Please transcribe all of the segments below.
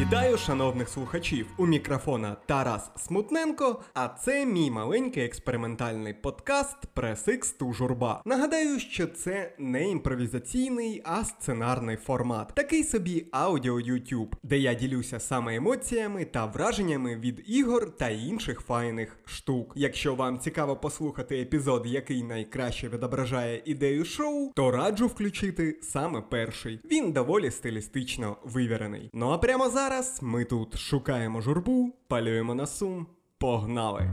Вітаю, шановних слухачів! У мікрофона Тарас Смутненко, а це мій маленький експериментальний подкаст Пресикс ту журба. Нагадаю, що це не імпровізаційний, а сценарний формат. Такий собі аудіо YouTube, де я ділюся саме емоціями та враженнями від ігор та інших файних штук. Якщо вам цікаво послухати епізод, який найкраще відображає ідею шоу, то раджу включити саме перший. Він доволі стилістично вивірений. Ну а прямо зараз. Зараз ми тут шукаємо журбу, палюємо на сум. Погнали!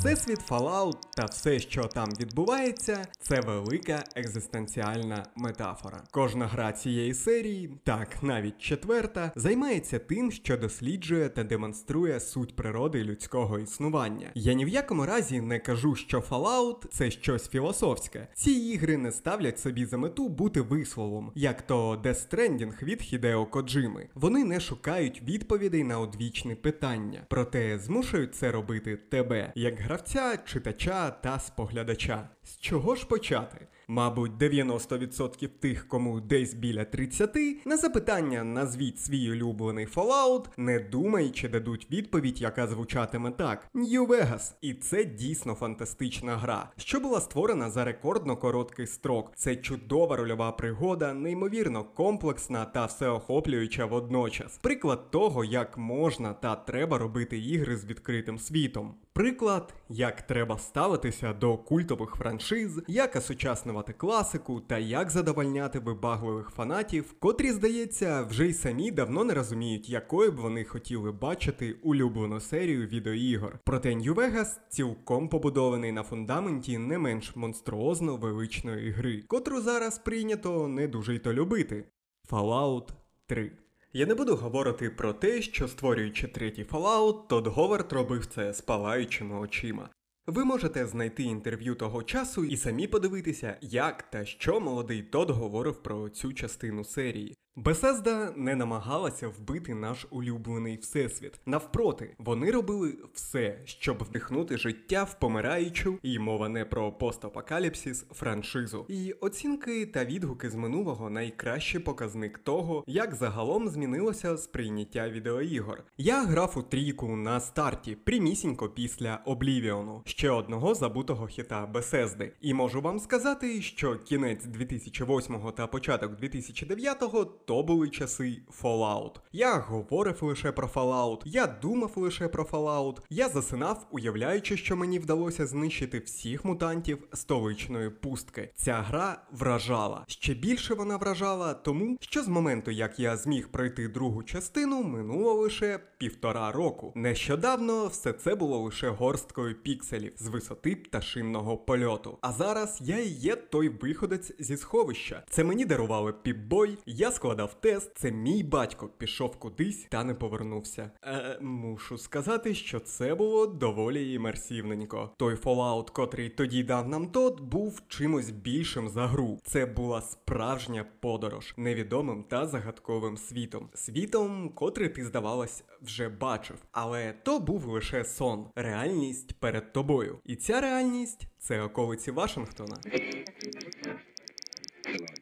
Всесвіт Fallout та все, що там відбувається, це велика екзистенціальна метафора. Кожна гра цієї серії, так навіть четверта, займається тим, що досліджує та демонструє суть природи людського існування. Я ні в якому разі не кажу, що Fallout – це щось філософське. Ці ігри не ставлять собі за мету бути висловом, як то Death Stranding від Хідео Коджими. Вони не шукають відповідей на одвічне питання, проте змушують це робити тебе, як гравця, читача та споглядача. З чого ж почати? Мабуть, 90% тих, кому десь біля 30, на запитання назвіть свій улюблений Fallout, не думаючи дадуть відповідь, яка звучатиме так: New Vegas. І це дійсно фантастична гра, що була створена за рекордно короткий строк. Це чудова рольова пригода, неймовірно комплексна та всеохоплююча водночас. Приклад того, як можна та треба робити ігри з відкритим світом. Приклад, як треба ставитися до культових франшиз, як осучаснювати класику та як задовольняти вибагливих фанатів, котрі, здається, вже й самі давно не розуміють, якою б вони хотіли бачити улюблену серію відеоігор. Проте New Vegas цілком побудований на фундаменті не менш монструозно величної гри, котру зараз прийнято не дуже й то любити. Fallout 3 я не буду говорити про те, що створюючи третій Fallout, Тодд Говард робив це з палаючими очима. Ви можете знайти інтерв'ю того часу і самі подивитися, як та що молодий Тод говорив про цю частину серії. Бесезда не намагалася вбити наш улюблений всесвіт. Навпроти, вони робили все, щоб вдихнути життя в помираючу, і мова не про постапокаліпсис франшизу. І оцінки та відгуки з минулого найкращий показник того, як загалом змінилося сприйняття відеоігор. Я грав у трійку на старті, прямісінько після Облівіону, ще одного забутого хіта Бесезди. І можу вам сказати, що кінець 2008 та початок 2009 то були часи Fallout. Я говорив лише про Fallout, я думав лише про Fallout, я засинав, уявляючи, що мені вдалося знищити всіх мутантів столичної пустки. Ця гра вражала. Ще більше вона вражала, тому що з моменту, як я зміг пройти другу частину, минуло лише півтора року. Нещодавно все це було лише горсткою пікселів з висоти пташинного польоту. А зараз я і є той виходець зі сховища. Це мені дарували піпбой, я складав складав тест, це мій батько пішов кудись та не повернувся. Е, Мушу сказати, що це було доволі імерсивненько. Той Fallout, котрий тоді дав нам тот, був чимось більшим за гру. Це була справжня подорож невідомим та загадковим світом. Світом, котрий ти, здавалось, вже бачив. Але то був лише сон, реальність перед тобою. І ця реальність це околиці Вашингтона.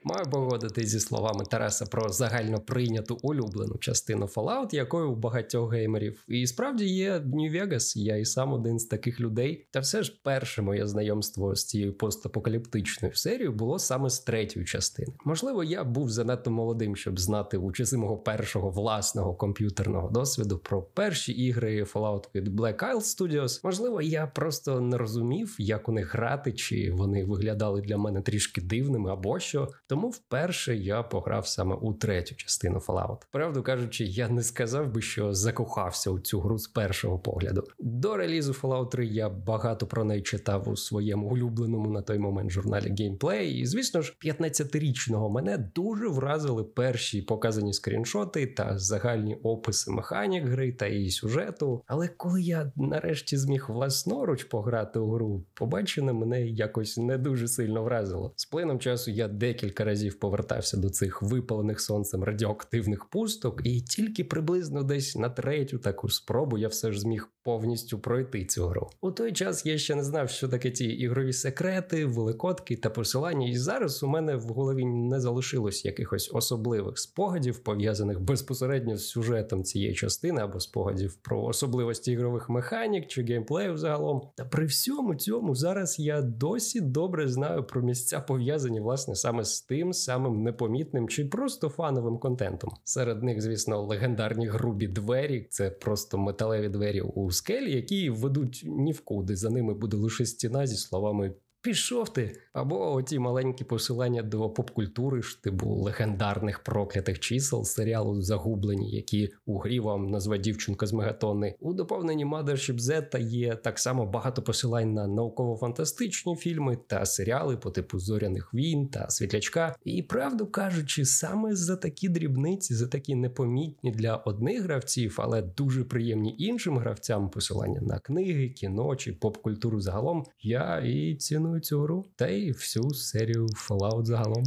Маю погодити зі словами Тараса про загально прийняту улюблену частину Fallout, якою у багатьох геймерів. І справді є New Vegas, я і сам один з таких людей. Та все ж перше моє знайомство з цією постапокаліптичною серією було саме з третьої частини. Можливо, я був занадто молодим, щоб знати у часи мого першого власного комп'ютерного досвіду про перші ігри Fallout від Black Isle Studios. Можливо, я просто не розумів, як у них грати, чи вони виглядали для мене трішки дивними або що. Тому вперше я пограв саме у третю частину Fallout. Правду кажучи, я не сказав би, що закохався у цю гру з першого погляду. До релізу Fallout 3 я багато про неї читав у своєму улюбленому на той момент журналі Gameplay. І звісно ж, 15-річного мене дуже вразили перші показані скріншоти та загальні описи механік гри та її сюжету. Але коли я нарешті зміг власноруч пограти у гру, побачене мене якось не дуже сильно вразило. З плином часу я декілька кілька разів повертався до цих випалених сонцем радіоактивних пусток, і тільки приблизно десь на третю таку спробу я все ж зміг повністю пройти цю гру. У той час я ще не знав, що таке ті ігрові секрети, великодки та посилання. І зараз у мене в голові не залишилось якихось особливих спогадів, пов'язаних безпосередньо з сюжетом цієї частини, або спогадів про особливості ігрових механік чи геймплею загалом. Та при всьому цьому зараз я досі добре знаю про місця пов'язані власне саме з тим самим непомітним чи просто фановим контентом. Серед них, звісно, легендарні грубі двері. Це просто металеві двері у скелі, які ведуть ні в куди. За ними буде лише стіна зі словами Пішов ти. Або оті маленькі посилання до поп-культури ж типу легендарних проклятих чисел серіалу Загублені, які у грі вам назве дівчинка з мегатонни. У доповненні Mothership Z є так само багато посилань на науково-фантастичні фільми та серіали по типу зоряних війн та світлячка. І правду кажучи, саме за такі дрібниці, за такі непомітні для одних гравців, але дуже приємні іншим гравцям посилання на книги, кіно чи поп-культуру загалом, я і ціную цю гру, та й всю серію Fallout загалом.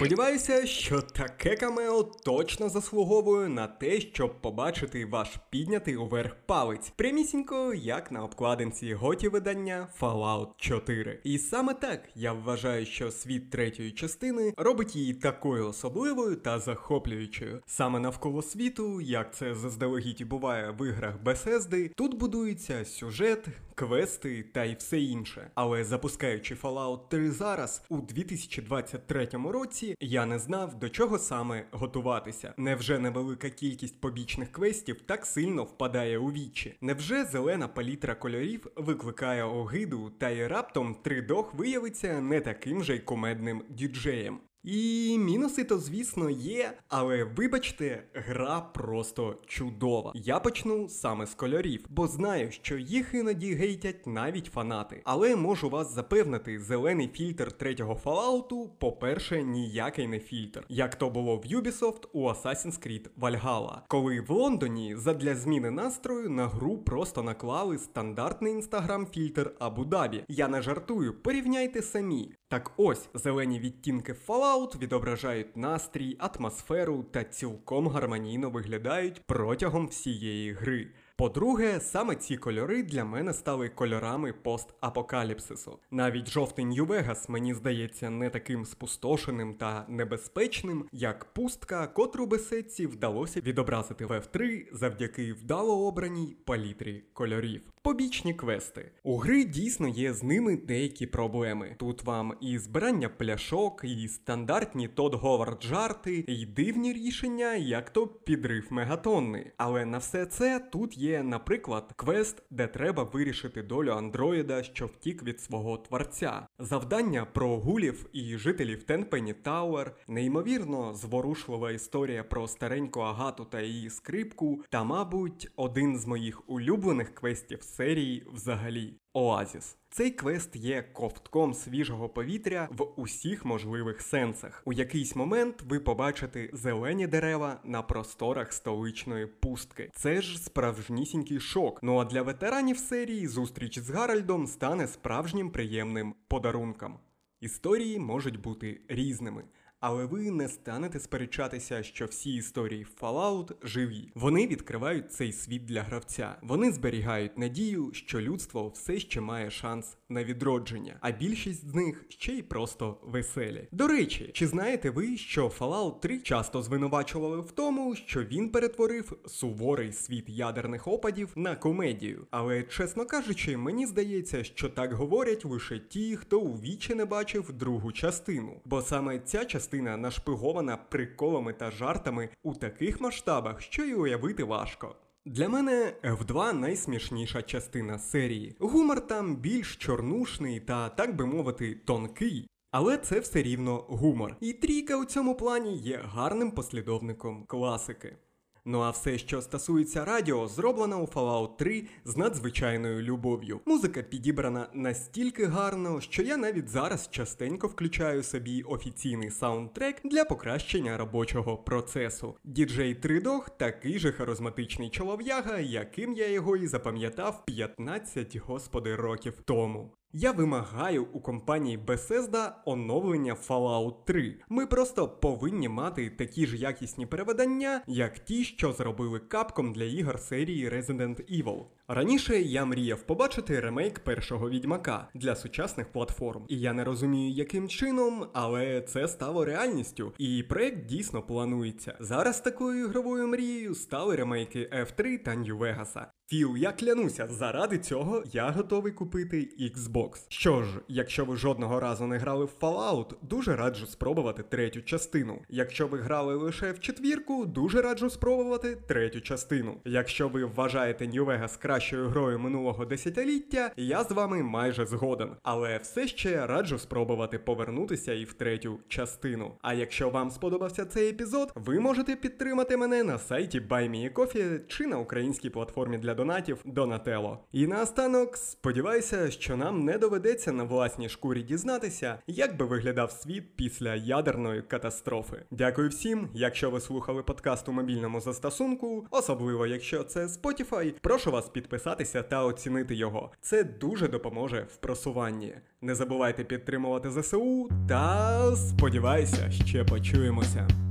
Сподіваюся, що таке камео точно заслуговує на те, щоб побачити ваш піднятий уверх палець, прямісінько, як на обкладинці готі видання Fallout 4. І саме так я вважаю, що світ третьої частини робить її такою особливою та захоплюючою. Саме навколо світу, як це заздалегідь буває в іграх Bethesda, тут будується сюжет, квести та й все інше. Але запускаючи Fallout 3 зараз, у 2023 році, я не знав, до чого саме готуватися. Невже невелика кількість побічних квестів так сильно впадає у вічі? Невже зелена палітра кольорів викликає огиду, та й раптом тридох виявиться не таким же й кумедним діджеєм? І мінуси то, звісно, є, але вибачте, гра просто чудова. Я почну саме з кольорів, бо знаю, що їх іноді гейтять навіть фанати. Але можу вас запевнити, зелений фільтр третього Fallout, по-перше, ніякий не фільтр, як то було в Ubisoft у Assassin's Creed Valhalla, коли в Лондоні задля зміни настрою на гру просто наклали стандартний інстаграм-фільтр Абу-Дабі. Я не жартую, порівняйте самі. Так ось зелені відтінки Fallout відображають настрій, атмосферу та цілком гармонійно виглядають протягом всієї гри. По-друге, саме ці кольори для мене стали кольорами постапокаліпсису. Навіть жовтий Нью-Вегас мені здається не таким спустошеним та небезпечним, як пустка, котру Бефезді вдалося відобразити в F3 завдяки вдало обраній палітрі кольорів. Побічні квести. У гри дійсно є з ними деякі проблеми. Тут вам і збирання пляшок, і стандартні Тодд Говард жарти, і дивні рішення, як то підрив Мегатонни. Але на все це тут є, наприклад, квест, де треба вирішити долю андроїда, що втік від свого творця. Завдання про гулів і жителів Tenpenny Tower, неймовірно зворушлива історія про стареньку агату та її скрипку, та, мабуть, один з моїх улюблених квестів серії взагалі Оазіс. Цей квест є ковтком свіжого повітря в усіх можливих сенсах. У якийсь момент ви побачите зелені дерева на просторах столичної пустки. Це ж справжнісінький шок. Ну а для ветеранів серії зустріч з Гаральдом стане справжнім приємним подарунком. Історії можуть бути різними. Але ви не станете сперечатися, що всі історії Fallout живі. Вони відкривають цей світ для гравця. Вони зберігають надію, що людство все ще має шанс на відродження, а більшість з них ще й просто веселі. До речі, чи знаєте ви, що Fallout 3 часто звинувачували в тому, що він перетворив суворий світ ядерних опадів на комедію? Але чесно кажучи, мені здається, що так говорять лише ті, хто у вічі не бачив другу частину, бо саме ця частина частина нашпигована приколами та жартами у таких масштабах, що й уявити важко. Для мене F2 найсмішніша частина серії. Гумор там більш чорнушний та, так би мовити, тонкий. Але це все рівно гумор. І трійка у цьому плані є гарним послідовником класики. Ну а все, що стосується радіо, зроблено у Fallout 3 з надзвичайною любов'ю. Музика підібрана настільки гарно, що я навіть зараз частенько включаю собі офіційний саундтрек для покращення робочого процесу. Діджей Тридох такий же харизматичний чолов'яга, яким я його і запам'ятав 15 господи років тому. Я вимагаю у компанії Bethesda оновлення Fallout 3. Ми просто повинні мати такі ж якісні переведення, як ті, що зробили Capcom для ігор серії Resident Evil. Раніше я мріяв побачити ремейк першого відьмака для сучасних платформ, і я не розумію, яким чином, але це стало реальністю, і проект дійсно планується. Зараз такою ігровою мрією стали ремейки F3 та New Vegas. Філ, я клянуся, заради цього я готовий купити Xbox. Що ж, якщо ви жодного разу не грали в Fallout, дуже раджу спробувати третю частину. Якщо ви грали лише в четвірку, дуже раджу спробувати третю частину. Якщо ви вважаєте New Vegas кращою грою минулого десятиліття, я з вами майже згоден. Але все ще раджу спробувати повернутися і в третю частину. А якщо вам сподобався цей епізод, ви можете підтримати мене на сайті BuyMeACoffee чи на українській платформі для донатів Donatello. І наостанок, сподіваюся, що нам не доведеться на власній шкурі дізнатися, як би виглядав світ після ядерної катастрофи. Дякую всім. Якщо ви слухали подкаст у мобільному застосунку, особливо якщо це Spotify, прошу вас підписатися та оцінити його. Це дуже допоможе в просуванні. Не забувайте підтримувати ЗСУ та сподіваюся, ще почуємося.